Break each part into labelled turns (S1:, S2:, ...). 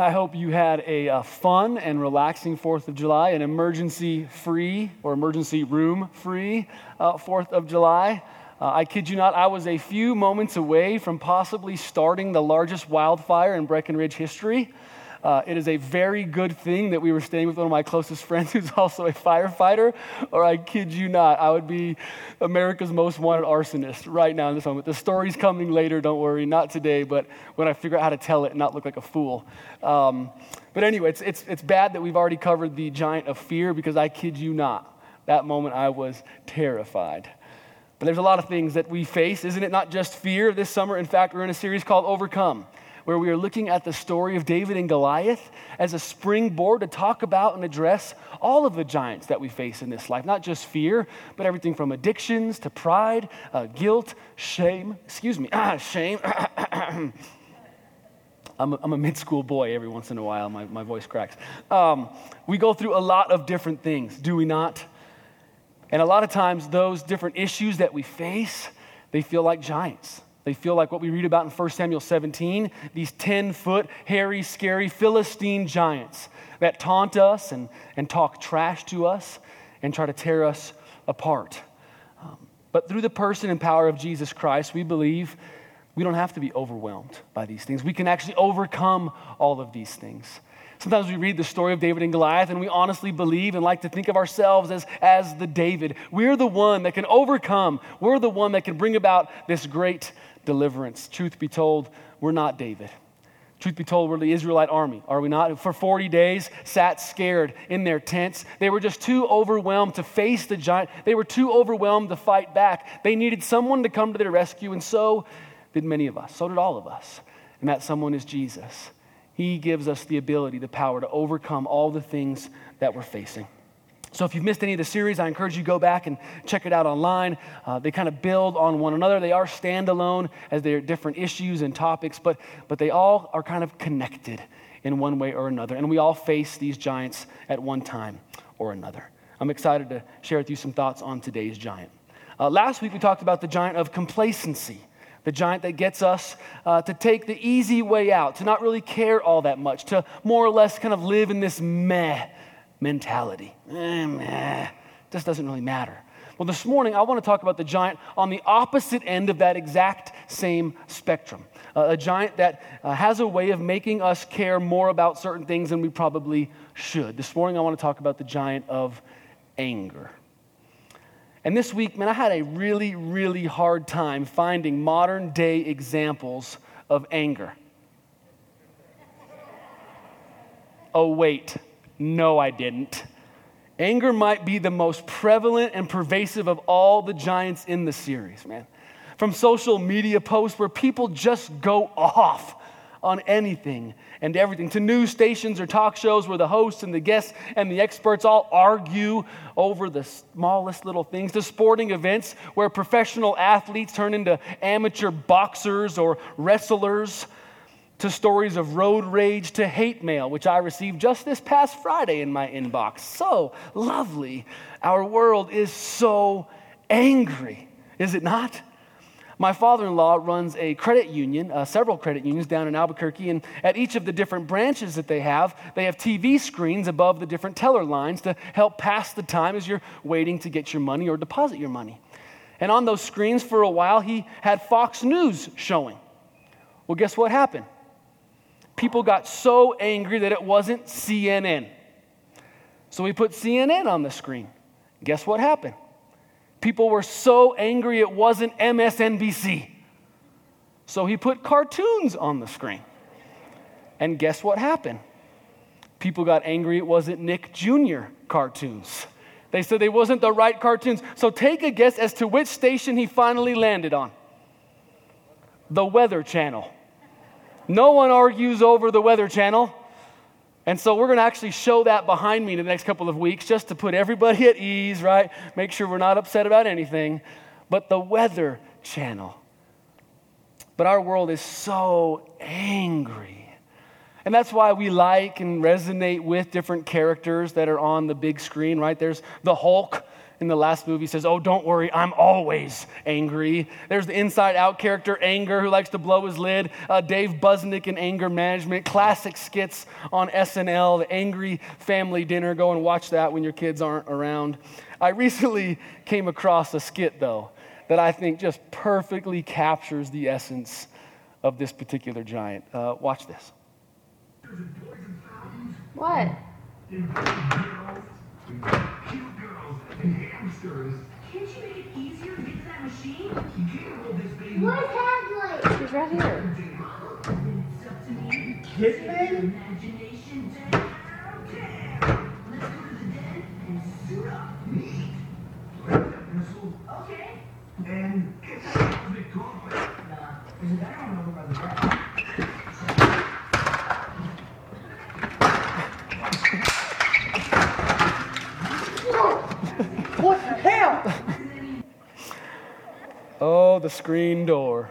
S1: I hope you had a, a fun and relaxing 4th of July, an emergency free or emergency room free uh, 4th of July. Uh, I kid you not, I was a few moments away from possibly starting the largest wildfire in Breckenridge history. Uh, it is a very good thing that we were staying with one of my closest friends who's also a firefighter, or I kid you not, I would be America's most wanted arsonist right now in this moment. The story's coming later, don't worry, not today, but when I figure out how to tell it and not look like a fool. Um, but anyway, it's, it's, it's bad that we've already covered the giant of fear because I kid you not, that moment I was terrified. But there's a lot of things that we face, isn't it? Not just fear. This summer, in fact, we're in a series called Overcome where we are looking at the story of David and Goliath as a springboard to talk about and address all of the giants that we face in this life. Not just fear, but everything from addictions to pride, uh, guilt, shame, excuse me, shame. I'm a, I'm a mid school boy every once in a while, my, my voice cracks. Um, we go through a lot of different things, do we not? And a lot of times, those different issues that we face, they feel like giants. They feel like what we read about in 1 Samuel 17 these 10 foot, hairy, scary Philistine giants that taunt us and, and talk trash to us and try to tear us apart. Um, but through the person and power of Jesus Christ, we believe we don't have to be overwhelmed by these things. We can actually overcome all of these things. Sometimes we read the story of David and Goliath and we honestly believe and like to think of ourselves as, as the David. We're the one that can overcome, we're the one that can bring about this great deliverance. Truth be told, we're not David. Truth be told, we're the Israelite army, are we not? For 40 days, sat scared in their tents. They were just too overwhelmed to face the giant. They were too overwhelmed to fight back. They needed someone to come to their rescue, and so did many of us. So did all of us. And that someone is Jesus. He gives us the ability, the power to overcome all the things that we're facing. So, if you've missed any of the series, I encourage you to go back and check it out online. Uh, they kind of build on one another. They are standalone as they're different issues and topics, but, but they all are kind of connected in one way or another. And we all face these giants at one time or another. I'm excited to share with you some thoughts on today's giant. Uh, last week, we talked about the giant of complacency the giant that gets us uh, to take the easy way out, to not really care all that much, to more or less kind of live in this meh mentality. Eh, meh, just doesn't really matter. Well, this morning I want to talk about the giant on the opposite end of that exact same spectrum. Uh, a giant that uh, has a way of making us care more about certain things than we probably should. This morning I want to talk about the giant of anger. And this week, man, I had a really, really hard time finding modern day examples of anger. Oh, wait. No, I didn't. Anger might be the most prevalent and pervasive of all the giants in the series, man. From social media posts where people just go off on anything and everything, to news stations or talk shows where the hosts and the guests and the experts all argue over the smallest little things, to sporting events where professional athletes turn into amateur boxers or wrestlers to stories of road rage to hate mail, which I received just this past Friday in my inbox. So lovely. Our world is so angry, is it not? My father in law runs a credit union, uh, several credit unions down in Albuquerque, and at each of the different branches that they have, they have TV screens above the different teller lines to help pass the time as you're waiting to get your money or deposit your money. And on those screens for a while, he had Fox News showing. Well, guess what happened? People got so angry that it wasn't CNN. So we put CNN on the screen. Guess what happened? People were so angry it wasn't MSNBC. So he put cartoons on the screen. And guess what happened? People got angry it wasn't Nick Jr. cartoons. They said they wasn't the right cartoons. So take a guess as to which station he finally landed on. The Weather Channel. No one argues over the Weather Channel. And so we're going to actually show that behind me in the next couple of weeks just to put everybody at ease, right? Make sure we're not upset about anything. But the Weather Channel. But our world is so angry. And that's why we like and resonate with different characters that are on the big screen, right? There's the Hulk in the last movie says, Oh, don't worry, I'm always angry. There's the inside out character, Anger, who likes to blow his lid. Uh, Dave Buznik in Anger Management. Classic skits on SNL, the Angry Family Dinner. Go and watch that when your kids aren't around. I recently came across a skit, though, that I think just perfectly captures the essence of this particular giant. Uh, watch this.
S2: What?
S3: Hamsters. Can't you make it easier to get to that machine? You can't hold this baby.
S2: Where's Hadley? She's right here.
S3: It's up to me.
S4: Kiss me?
S3: Imagination day. Okay. Let's go to the den and suit up. Neat. Grab that pencil. Okay. And get that cosmic gauntlet. Nah, there's a guy on over by the back.
S4: What the hell?
S1: Oh, the screen door.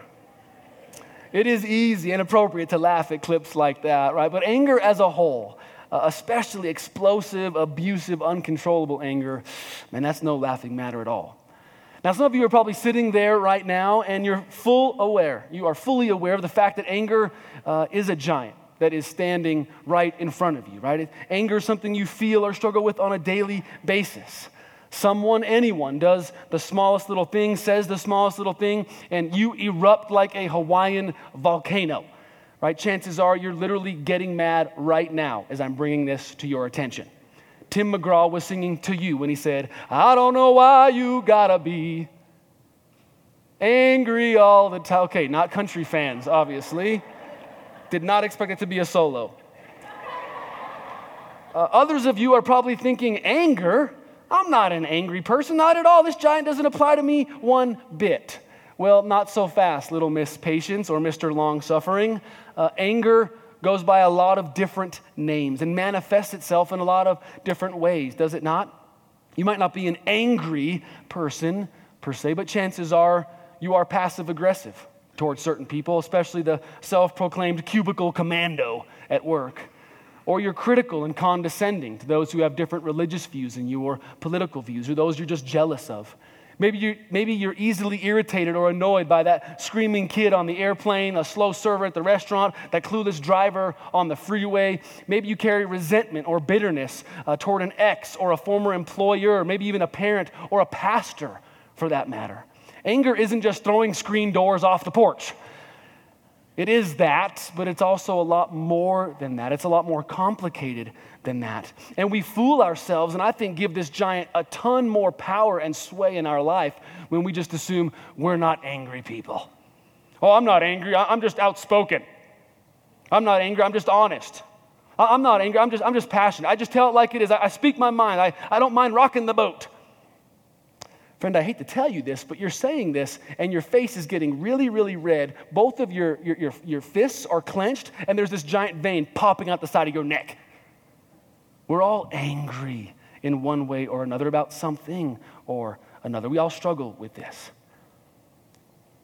S1: It is easy and appropriate to laugh at clips like that, right? But anger as a whole, uh, especially explosive, abusive, uncontrollable anger, man, that's no laughing matter at all. Now, some of you are probably sitting there right now and you're full aware, you are fully aware of the fact that anger uh, is a giant that is standing right in front of you, right? Anger is something you feel or struggle with on a daily basis. Someone, anyone, does the smallest little thing, says the smallest little thing, and you erupt like a Hawaiian volcano, right? Chances are you're literally getting mad right now as I'm bringing this to your attention. Tim McGraw was singing to you when he said, I don't know why you gotta be angry all the time. Okay, not country fans, obviously. Did not expect it to be a solo. Uh, others of you are probably thinking, anger? I'm not an angry person, not at all. This giant doesn't apply to me one bit. Well, not so fast, little Miss Patience or Mr. Long Suffering. Uh, anger goes by a lot of different names and manifests itself in a lot of different ways, does it not? You might not be an angry person per se, but chances are you are passive aggressive towards certain people, especially the self proclaimed cubicle commando at work. Or you're critical and condescending to those who have different religious views than you or political views, or those you're just jealous of. Maybe, you, maybe you're easily irritated or annoyed by that screaming kid on the airplane, a slow server at the restaurant, that clueless driver on the freeway. Maybe you carry resentment or bitterness uh, toward an ex or a former employer, or maybe even a parent or a pastor for that matter. Anger isn't just throwing screen doors off the porch. It is that, but it's also a lot more than that. It's a lot more complicated than that. And we fool ourselves, and I think give this giant a ton more power and sway in our life when we just assume we're not angry people. Oh, I'm not angry, I'm just outspoken. I'm not angry, I'm just honest. I'm not angry, I'm just, I'm just passionate. I just tell it like it is. I speak my mind, I, I don't mind rocking the boat. Friend, I hate to tell you this, but you're saying this and your face is getting really, really red. Both of your, your, your, your, fists are clenched, and there's this giant vein popping out the side of your neck. We're all angry in one way or another about something or another. We all struggle with this.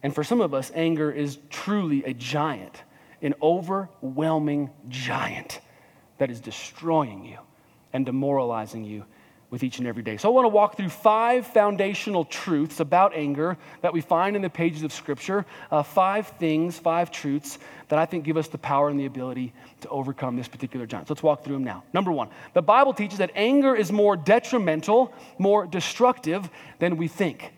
S1: And for some of us, anger is truly a giant, an overwhelming giant that is destroying you and demoralizing you with each and every day. So I want to walk through five foundational truths about anger that we find in the pages of Scripture. Uh, five things, five truths that I think give us the power and the ability to overcome this particular giant. So let's walk through them now. Number one, the Bible teaches that anger is more detrimental, more destructive than we think.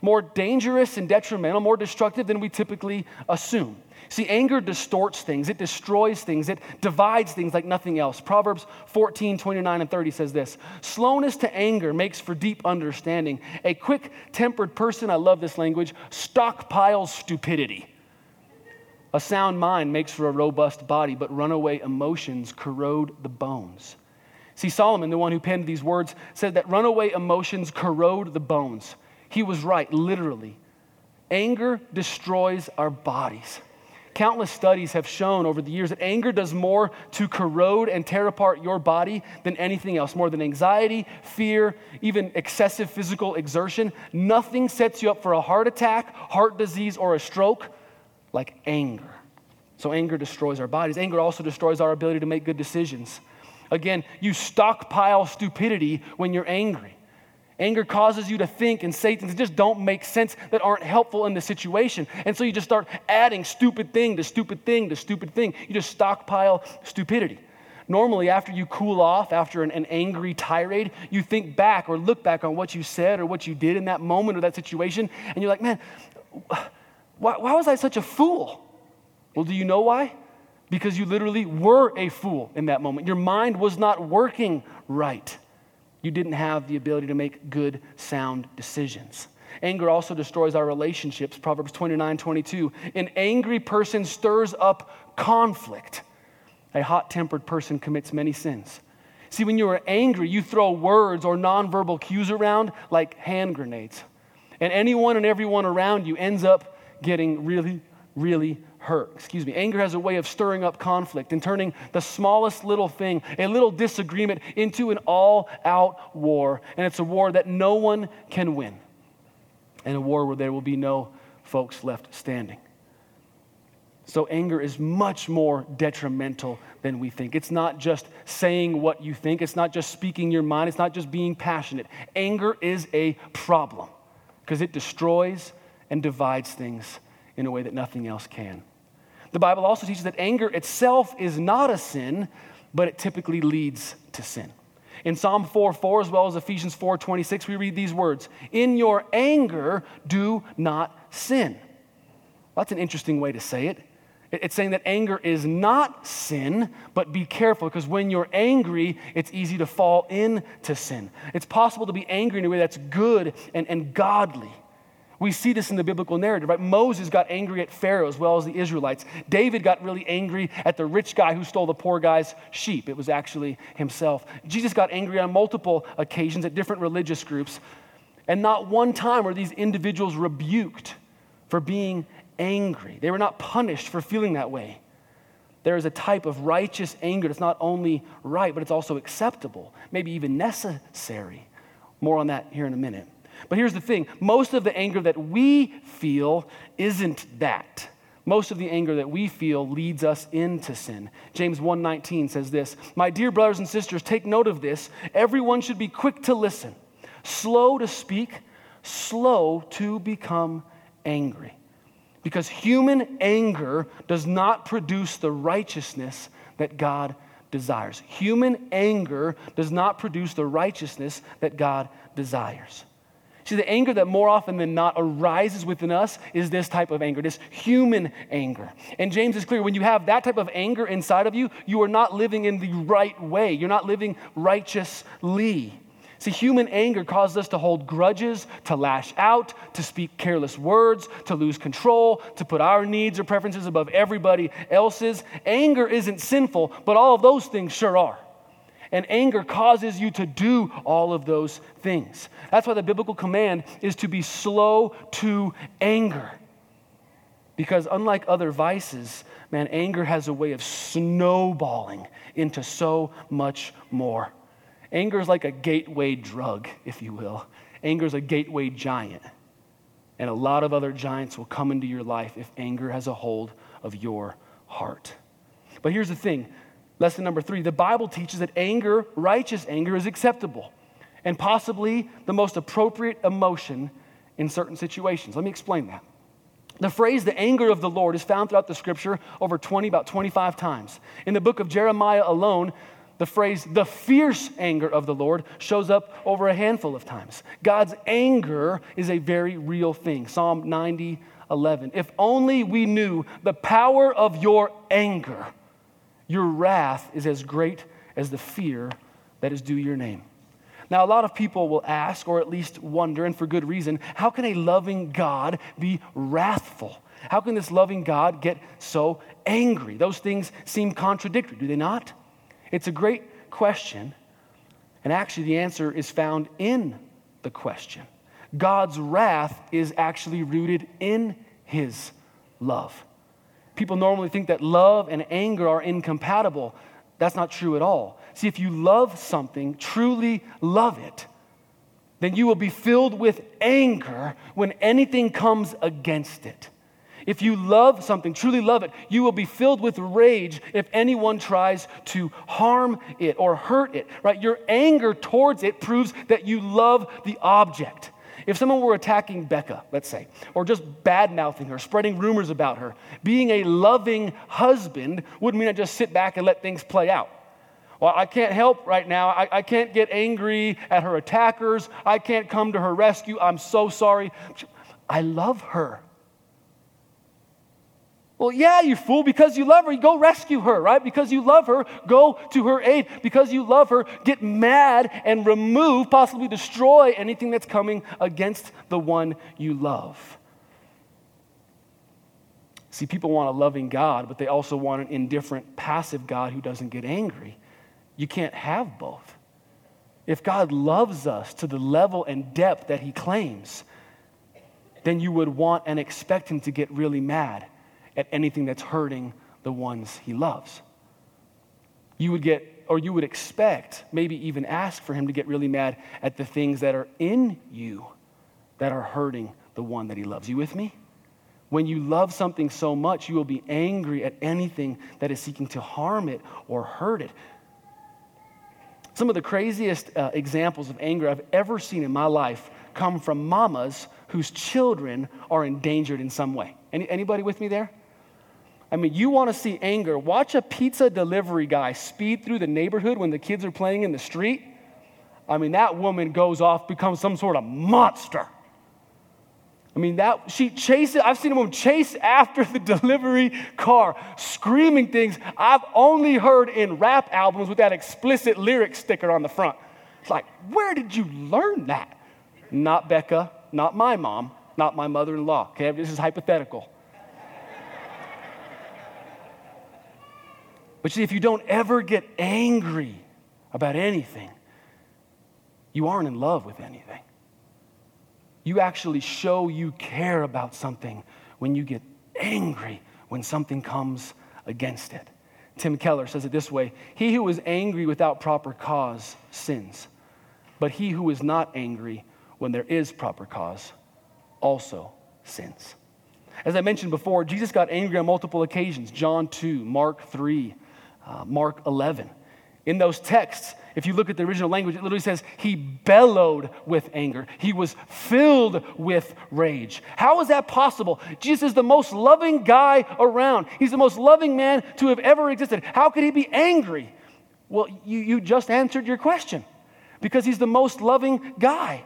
S1: More dangerous and detrimental, more destructive than we typically assume. See, anger distorts things, it destroys things, it divides things like nothing else. Proverbs 14, 29, and 30 says this Slowness to anger makes for deep understanding. A quick tempered person, I love this language, stockpiles stupidity. A sound mind makes for a robust body, but runaway emotions corrode the bones. See, Solomon, the one who penned these words, said that runaway emotions corrode the bones. He was right, literally. Anger destroys our bodies. Countless studies have shown over the years that anger does more to corrode and tear apart your body than anything else, more than anxiety, fear, even excessive physical exertion. Nothing sets you up for a heart attack, heart disease, or a stroke like anger. So, anger destroys our bodies. Anger also destroys our ability to make good decisions. Again, you stockpile stupidity when you're angry. Anger causes you to think and say things that just don't make sense, that aren't helpful in the situation. And so you just start adding stupid thing to stupid thing to stupid thing. You just stockpile stupidity. Normally, after you cool off, after an, an, angry tirade, you think back or look back on what you said or what you did in that moment or that situation, and you're like, man, why, why was I such a fool? Well, do you know why? Because you literally were a fool in that moment. Your mind was not working right. You didn't have the ability to make good, sound decisions. Anger also destroys our relationships. Proverbs 29 22. An angry person stirs up conflict. A hot tempered person commits many sins. See, when you are angry, you throw words or nonverbal cues around like hand grenades. And anyone and everyone around you ends up getting really, really hurt. Excuse me. Anger has a way of stirring up conflict and turning the smallest little thing, a little disagreement, into an all out war. And it's a war that no one can win, and a war where there will be no folks left standing. So, anger is much more detrimental than we think. It's not just saying what you think, it's not just speaking your mind, it's not just being passionate. Anger is a problem because it destroys and divides things in a way that nothing else can. The Bible also teaches that anger itself is not a sin, but it typically leads to sin. In Psalm 4 4, as well as Ephesians 4 26, we read these words In your anger, do not sin. Well, that's an interesting way to say it. It's saying that anger is not sin, but be careful because when you're angry, it's easy to fall into sin. It's possible to be angry in a way that's good and, and godly. We see this in the biblical narrative, right? Moses got angry at Pharaoh as well as the Israelites. David got really angry at the rich guy who stole the poor guy's sheep. It was actually himself. Jesus got angry on multiple occasions at different religious groups. And not one time were these individuals rebuked for being angry. They were not punished for feeling that way. There is a type of righteous anger that's not only right, but it's also acceptable, maybe even necessary. More on that here in a minute. But here's the thing most of the anger that we feel isn't that. Most of the anger that we feel leads us into sin. James 1:19 says this, "My dear brothers and sisters, take note of this. Everyone should be quick to listen, slow to speak, slow to become angry." Because human anger does not produce the righteousness that God desires. Human anger does not produce the righteousness that God desires. See, the anger that more often than not arises within us is this type of anger, this human anger. And James is clear when you have that type of anger inside of you, you are not living in the right way. You're not living righteously. See, human anger causes us to hold grudges, to lash out, to speak careless words, to lose control, to put our needs or preferences above everybody else's. Anger isn't sinful, but all of those things sure are. And anger causes you to do all of those things. That's why the biblical command is to be slow to anger. Because unlike other vices, man, anger has a way of snowballing into so much more. Anger is like a gateway drug, if you will. Anger is a gateway giant. And a lot of other giants will come into your life if anger has a hold of your heart. But here's the thing lesson number three the Bible teaches that anger, righteous anger, is acceptable and possibly the most appropriate emotion in certain situations. Let me explain that. The phrase the anger of the Lord is found throughout the scripture over 20, about 25 times. In the book of Jeremiah alone, the phrase the fierce anger of the Lord shows up over a handful of times. God's anger is a very real thing. Psalm 90, 11. If only we knew the power of your anger, your wrath is as great as the fear that is due your name. Now, a lot of people will ask, or at least wonder, and for good reason, how can a loving God be wrathful? How can this loving God get so angry? Those things seem contradictory, do they not? It's a great question. And actually, the answer is found in the question. God's wrath is actually rooted in his love. People normally think that love and anger are incompatible. That's not true at all. See, if you love something, truly love it, then you will be filled with anger when anything comes against it. If you love something, truly love it, you will be filled with rage if anyone tries to harm it or hurt it, right? Your anger towards it proves that you love the object. If someone were attacking Becca, let's say, or just bad mouthing her, spreading rumors about her, being a loving husband wouldn't mean I just sit back and let things play out. Well, I can't help right now. I, I can't get angry at her attackers. I can't come to her rescue. I'm so sorry. I love her. Well, yeah, you fool, because you love her, go rescue her, right? Because you love her, go to her aid. Because you love her, get mad and remove, possibly destroy anything that's coming against the one you love. See, people want a loving God, but they also want an indifferent, passive God who doesn't get angry. You can't have both. If God loves us to the level and depth that He claims, then you would want and expect Him to get really mad at anything that's hurting the ones He loves. You would get, or you would expect, maybe even ask for Him to get really mad at the things that are in you that are hurting the one that He loves. You with me? When you love something so much, you will be angry at anything that is seeking to harm it or hurt it. Some of the craziest uh, examples of anger I've ever seen in my life come from mamas whose children are endangered in some way. Any, anybody with me there? I mean, you want to see anger. Watch a pizza delivery guy speed through the neighborhood when the kids are playing in the street. I mean, that woman goes off, becomes some sort of monster. I mean, that she chases, I've seen a woman chase after the delivery car, screaming things I've only heard in rap albums with that explicit lyric sticker on the front. It's like, where did you learn that? Not Becca, not my mom, not my mother in law. Okay, this is hypothetical. But see, if you don't ever get angry about anything, you aren't in love with anything. You actually show you care about something when you get angry when something comes against it. Tim Keller says it this way He who is angry without proper cause sins, but he who is not angry when there is proper cause also sins. As I mentioned before, Jesus got angry on multiple occasions John 2, Mark 3, uh, Mark 11. In those texts, if you look at the original language, it literally says he bellowed with anger. He was filled with rage. How is that possible? Jesus is the most loving guy around. He's the most loving man to have ever existed. How could he be angry? Well, you, you just answered your question because he's the most loving guy.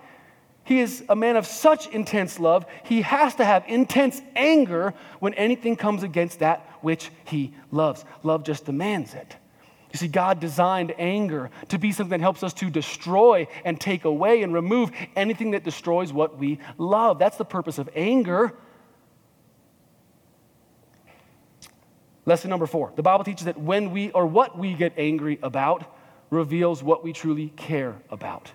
S1: He is a man of such intense love, he has to have intense anger when anything comes against that which he loves. Love just demands it. You see, God designed anger to be something that helps us to destroy and take away and remove anything that destroys what we love. That's the purpose of anger. Lesson number four the Bible teaches that when we, or what we get angry about, reveals what we truly care about.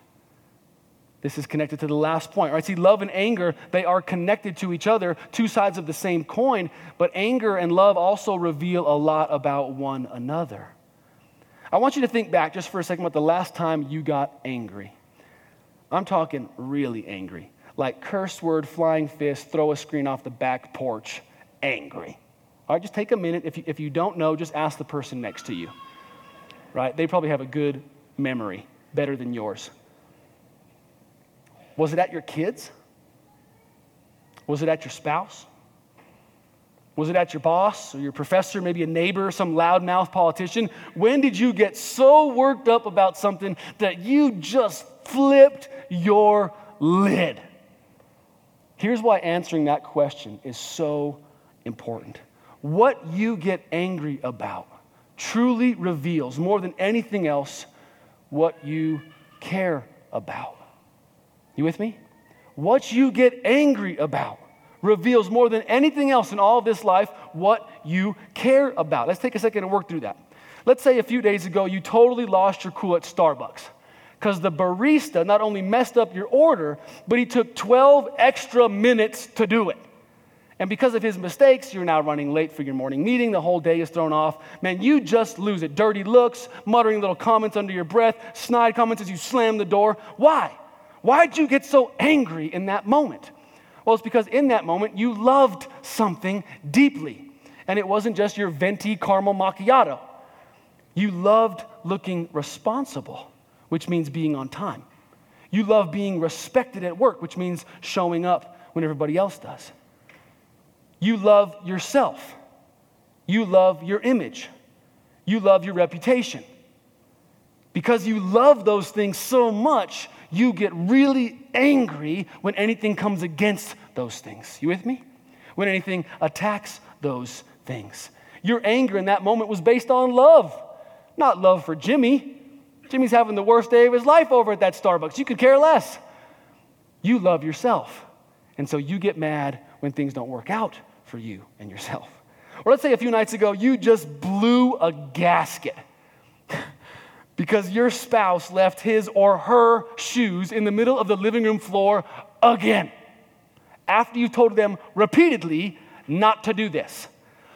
S1: This is connected to the last point, right? See, love and anger, they are connected to each other, two sides of the same coin, but anger and love also reveal a lot about one another. I want you to think back just for a second about the last time you got angry. I'm talking really angry. Like curse word, flying fist, throw a screen off the back porch, angry. All right, just take a minute. If you, if you don't know, just ask the person next to you. Right? They probably have a good memory, better than yours. Was it at your kids? Was it at your spouse? Was it at your boss or your professor, maybe a neighbor, some loudmouth politician? When did you get so worked up about something that you just flipped your lid? Here's why answering that question is so important. What you get angry about truly reveals more than anything else what you care about. You with me? What you get angry about reveals more than anything else in all of this life what you care about. Let's take a second and work through that. Let's say a few days ago you totally lost your cool at Starbucks because the barista not only messed up your order, but he took 12 extra minutes to do it. And because of his mistakes, you're now running late for your morning meeting. The whole day is thrown off. Man, you just lose it. Dirty looks, muttering little comments under your breath, snide comments as you slam the door. Why? Why'd you get so angry in that moment? Well, it's because in that moment you loved something deeply. And it wasn't just your venti caramel macchiato. You loved looking responsible, which means being on time. You love being respected at work, which means showing up when everybody else does. You love yourself. You love your image. You love your reputation. Because you love those things so much, you get really angry when anything comes against those things. You with me? When anything attacks those things. Your anger in that moment was based on love, not love for Jimmy. Jimmy's having the worst day of his life over at that Starbucks. You could care less. You love yourself. And so you get mad when things don't work out for you and yourself. Or let's say a few nights ago, you just blew a gasket because your spouse left his or her shoes in the middle of the living room floor again after you told them repeatedly not to do this.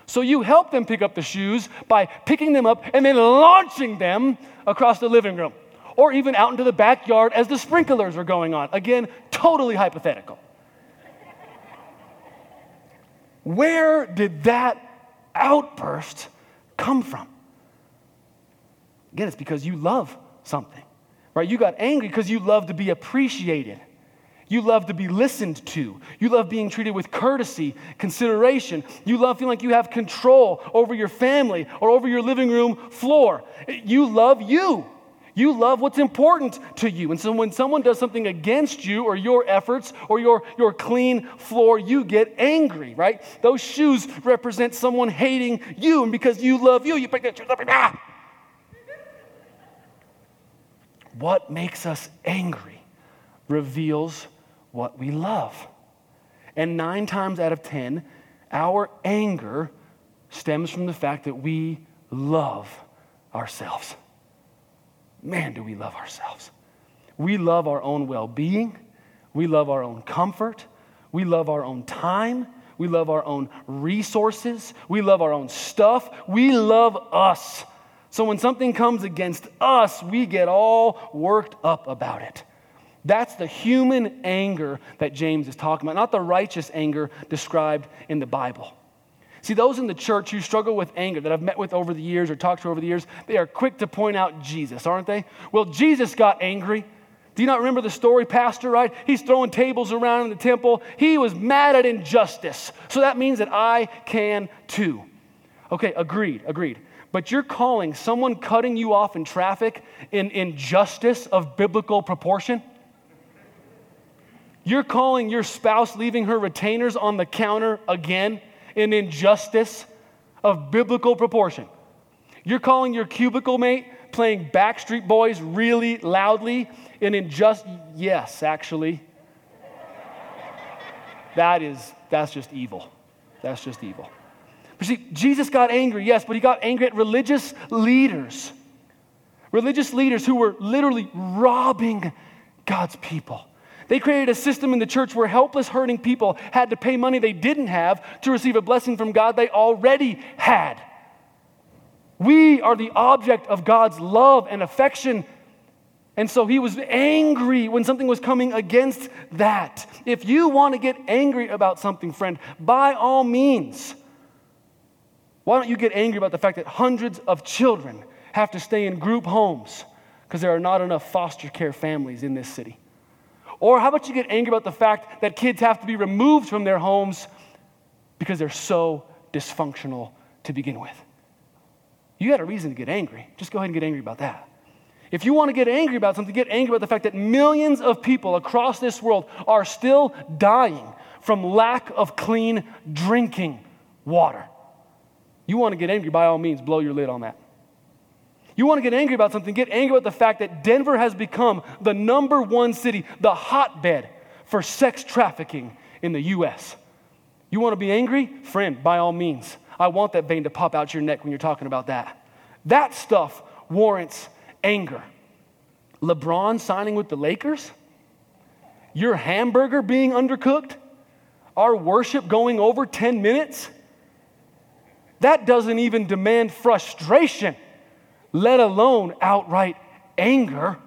S1: So you help them pick up the shoes by picking them up and then launching them across the living room or even out into the backyard as the sprinklers are going on. Again, totally hypothetical. Where did that outburst come from? Again, it's because you love something, right? You got angry because you love to be appreciated. You love to be listened to. You love being treated with courtesy, consideration. You love feeling like you have control over your family or over your living room floor. You love you. You love what's important to you. And so when someone does something against you or your efforts or your, your clean floor, you get angry, right? Those shoes represent someone hating you. And because you love you, you pick that shoes up and ah! What makes us angry reveals what we love. And nine times out of ten, our anger stems from the fact that we love ourselves. Man, do we love ourselves. We love our own well being, we love our own comfort, we love our own time. We love our own resources. We love our own stuff. We love us. So when something comes against us, we get all worked up about it. That's the human anger that James is talking about, not the righteous anger described in the Bible. See, those in the church who struggle with anger that I've met with over the years or talked to over the years, they are quick to point out Jesus, aren't they? Well, Jesus got angry. Do you not remember the story, Pastor, right? He's throwing tables around in the temple. He was mad at injustice. So that means that I can too. Okay, agreed, agreed. But you're calling someone cutting you off in traffic in injustice of biblical proportion? You're calling your spouse leaving her retainers on the counter again an injustice of biblical proportion. You're calling your cubicle mate playing Backstreet Boys really loudly an injustice. Yes, actually. That is, that's just evil. That's just evil. But see, Jesus got angry, yes, but he got angry at religious leaders. Religious leaders who were literally robbing God's people. They created a system in the church where helpless, hurting people had to pay money they didn't have to receive a blessing from God they already had. We are the object of God's love and affection. And so he was angry when something was coming against that. If you want to get angry about something, friend, by all means, why don't you get angry about the fact that hundreds of children have to stay in group homes because there are not enough foster care families in this city? Or how about you get angry about the fact that kids have to be removed from their homes because they're so dysfunctional to begin with? You got a reason to get angry. Just go ahead and get angry about that. If you want to get angry about something, get angry about the fact that millions of people across this world are still dying from lack of clean drinking water. You want to get angry, by all means, blow your lid on that. You want to get angry about something, get angry about the fact that Denver has become the number one city, the hotbed for sex trafficking in the U.S. You want to be angry? Friend, by all means. I want that vein to pop out your neck when you're talking about that. That stuff warrants anger. LeBron signing with the Lakers? Your hamburger being undercooked? Our worship going over 10 minutes? That doesn't even demand frustration let alone outright anger.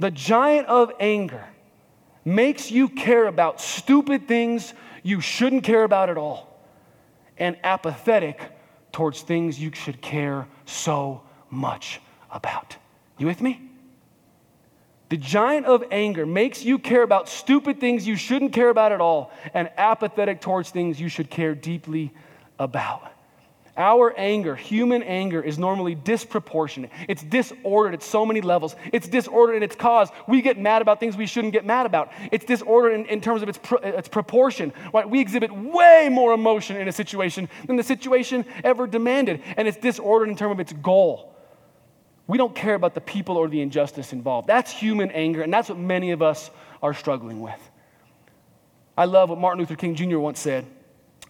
S1: The giant of anger makes you care about stupid things you shouldn't care about at all, and apathetic towards things you should care so much about. You with me? The giant of anger makes you care about stupid things you shouldn't care about at all and apathetic towards things you should care deeply about. Our anger, human anger, is normally disproportionate. It's disordered at so many levels. It's disordered in its cause. We get mad about things we shouldn't get mad about. It's disordered in, in terms of its, pro, its proportion. Right? We exhibit way more emotion in a situation than the situation ever demanded. And it's disordered in terms of its goal. We don't care about the people or the injustice involved. That's human anger, and that's what many of us are struggling with. I love what Martin Luther King Jr. once said.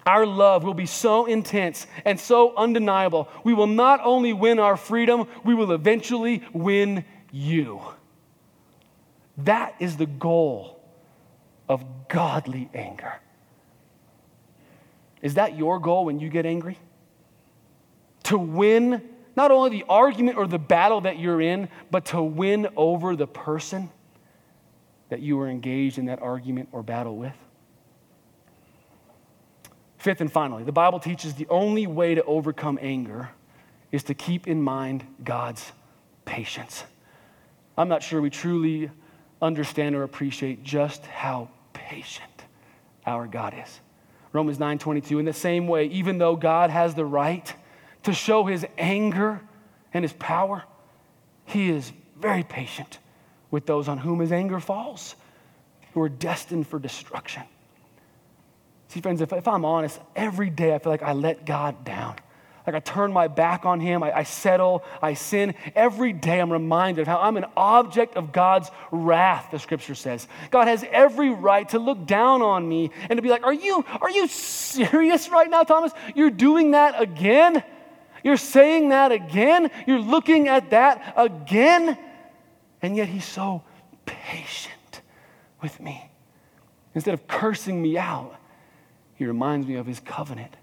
S1: Our love will be so intense and so undeniable. We will not only win our freedom, we will eventually win you. That is the goal of godly anger. Is that your goal when you get angry? To win not only the argument or the battle that you're in, but to win over the person that you were engaged in that argument or battle with. Fifth and finally, the Bible teaches the only way to overcome anger is to keep in mind God's patience. I'm not sure we truly understand or appreciate just how patient our God is. Romans 9:22 in the same way even though God has the right to show his anger and his power, he is very patient with those on whom his anger falls, who are destined for destruction. See, friends, if, if I'm honest, every day I feel like I let God down. Like I turn my back on him, I, I, settle, I sin. Every day I'm reminded of how I'm an object of God's wrath, the scripture says. God has every right to look down on me and to be like, Are you, are you serious right now, Thomas? You're doing that again? You're saying that again? You're looking at that again? And yet he's so patient with me. Instead of cursing me out, he reminds me of his covenant.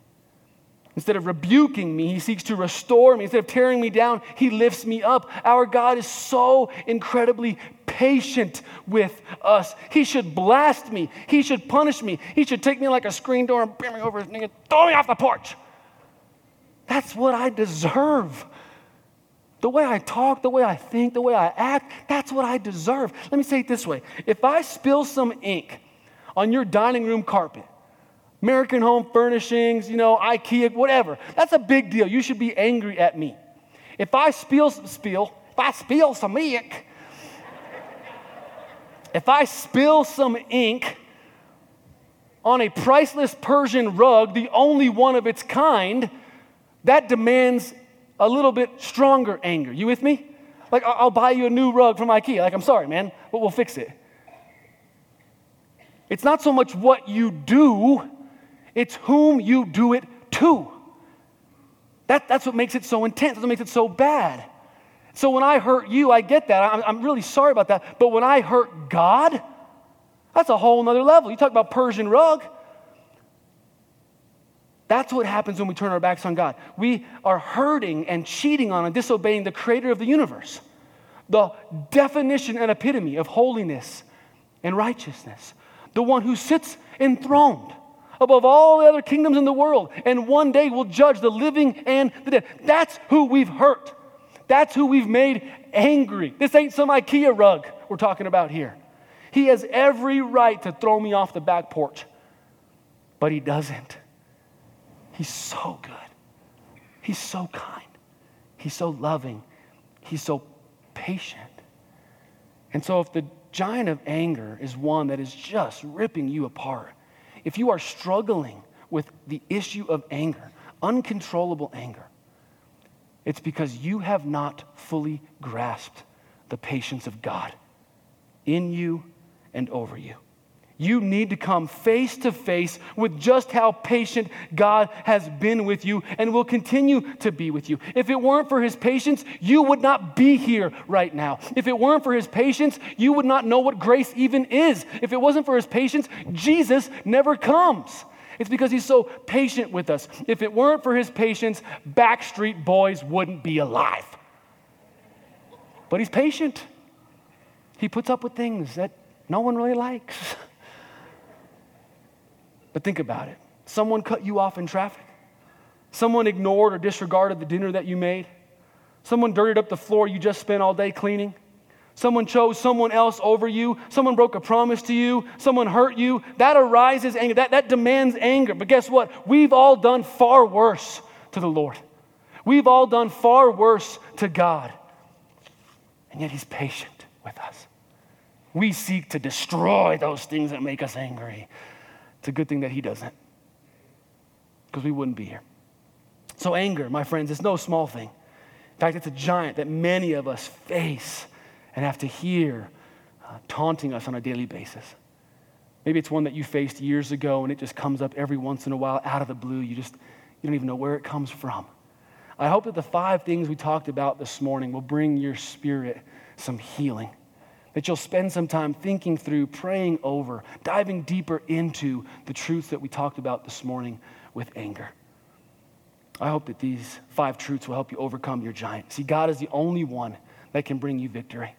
S1: Instead of rebuking me, he seeks to restore me. Instead of tearing me down, he lifts me up. Our God is so incredibly patient with us. He should blast me. He should punish me. He should take me like a screen door and bring me over his knee and throw me off the porch. That's what I deserve. The way I talk, the way I think, the way I act, that's what I deserve. Let me say it this way if I spill some ink on your dining room carpet, American Home Furnishings, you know, IKEA, whatever, that's a big deal. You should be angry at me. If I spill, spill, if I spill some ink, if I spill some ink on a priceless Persian rug, the only one of its kind, that demands a little bit stronger anger. You with me? Like, I'll buy you a new rug from IKEA. Like, I'm sorry, man, but we'll fix it. It's not so much what you do, it's whom you do it to. That, that's what makes it so intense, that's what makes it so bad. So when I hurt you, I get that. I'm, I'm really sorry about that. But when I hurt God, that's a whole nother level. You talk about Persian rug. That's what happens when we turn our backs on God. We are hurting and cheating on and disobeying the creator of the universe, the definition and epitome of holiness and righteousness, the one who sits enthroned above all the other kingdoms in the world and one day will judge the living and the dead. That's who we've hurt. That's who we've made angry. This ain't some IKEA rug we're talking about here. He has every right to throw me off the back porch, but he doesn't. He's so good. He's so kind. He's so loving. He's so patient. And so, if the giant of anger is one that is just ripping you apart, if you are struggling with the issue of anger, uncontrollable anger, it's because you have not fully grasped the patience of God in you and over you. You need to come face to face with just how patient God has been with you and will continue to be with you. If it weren't for his patience, you would not be here right now. If it weren't for his patience, you would not know what grace even is. If it wasn't for his patience, Jesus never comes. It's because he's so patient with us. If it weren't for his patience, Backstreet Boys wouldn't be alive. But he's patient. He puts up with things that no one really likes. But think about it someone cut you off in traffic, someone ignored or disregarded the dinner that you made, someone dirtied up the floor you just spent all day cleaning. Someone chose someone else over you. Someone broke a promise to you. Someone hurt you. That arises anger. That, that demands anger. But guess what? We've all done far worse to the Lord. We've all done far worse to God. And yet He's patient with us. We seek to destroy those things that make us angry. It's a good thing that He doesn't, because we wouldn't be here. So, anger, my friends, is no small thing. In fact, it's a giant that many of us face and have to hear uh, taunting us on a daily basis. Maybe it's one that you faced years ago and it just comes up every once in a while out of the blue. You just you don't even know where it comes from. I hope that the five things we talked about this morning will bring your spirit some healing. That you'll spend some time thinking through, praying over, diving deeper into the truths that we talked about this morning with anger. I hope that these five truths will help you overcome your giant. See, God is the only one that can bring you victory.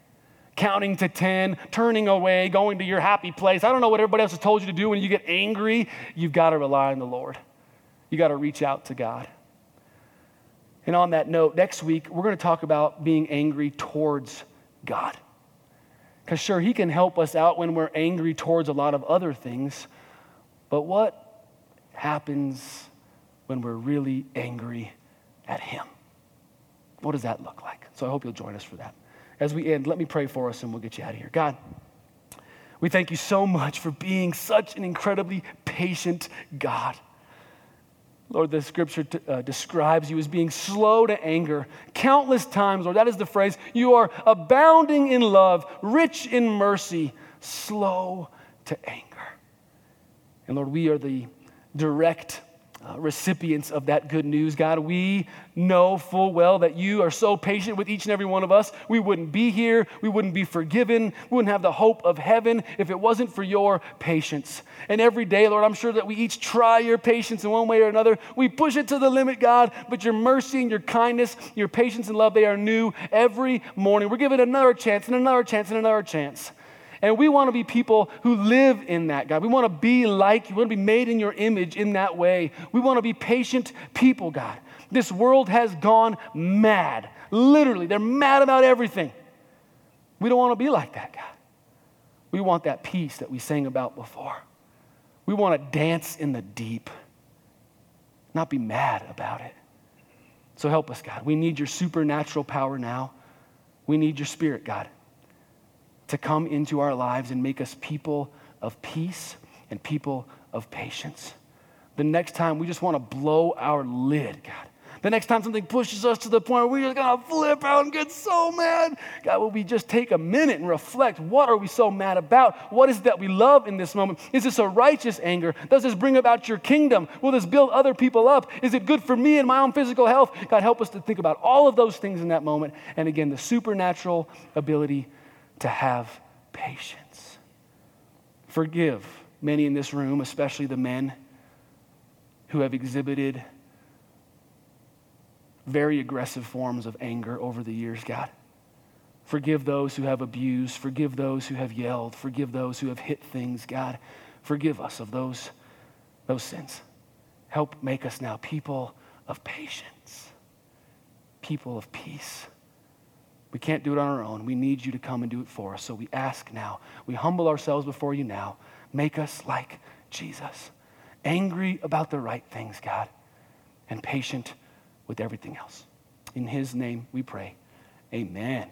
S1: Counting to 10, turning away, going to your happy place. I don't know what everybody else has told you to do when you get angry. You've got to rely on the Lord. You got to reach out to God. And on that note, next week, we're going to talk about being angry towards God. Because, sure, He can help us out when we're angry towards a lot of other things. But what happens when we're really angry at Him? What does that look like? So I hope you'll join us for that. As we end, let me pray for us and we'll get you out of here. God, we thank you so much for being such an incredibly patient God. Lord, the scripture t- uh, describes you as being slow to anger countless times, Lord. That is the phrase. You are abounding in love, rich in mercy, slow to anger. And Lord, we are the direct uh, recipients of that good news, God. We know full well that you are so patient with each and every one of us. We wouldn't be here. We wouldn't be forgiven. We wouldn't have the hope of heaven if it wasn't for your patience. And every day, Lord, I'm sure that we each try your patience in one way or another. We push it to the limit, God, but your mercy and your kindness, your patience and love, they are new every morning. We're given another chance and another chance and another chance. And we want to be people who live in that, God. We want to be like you. We want to be made in your image in that way. We want to be patient people, God. This world has gone mad. Literally, they're mad about everything. We don't want to be like that, God. We want that peace that we sang about before. We want to dance in the deep, not be mad about it. So help us, God. We need your supernatural power now. We need your spirit, God to come into our lives and make us people of peace and people of patience. The next time we just want to blow our lid, God. The next time something pushes us to the point where we're just gonna flip out and get so mad, God, will we just take a minute and reflect? What are we so mad about? What is it that we love in this moment? Is this a righteous anger? Does this bring about your kingdom? Will this build other people up? Is it good for me and my own physical health? God, help us to think about all of those things in that moment. And again, the supernatural ability to have patience. Forgive many in this room, especially the men who have exhibited very aggressive forms of anger over the years, God. Forgive those who have abused. Forgive those who have yelled. Forgive those who have hit things, God. Forgive us of those, those sins. Help make us now people of patience, people of peace. We can't do it on our own. We need you to come and do it for us. So we ask now. We humble ourselves before you now. Make us like Jesus, angry about the right things, God, and patient with everything else. In his name we pray. Amen.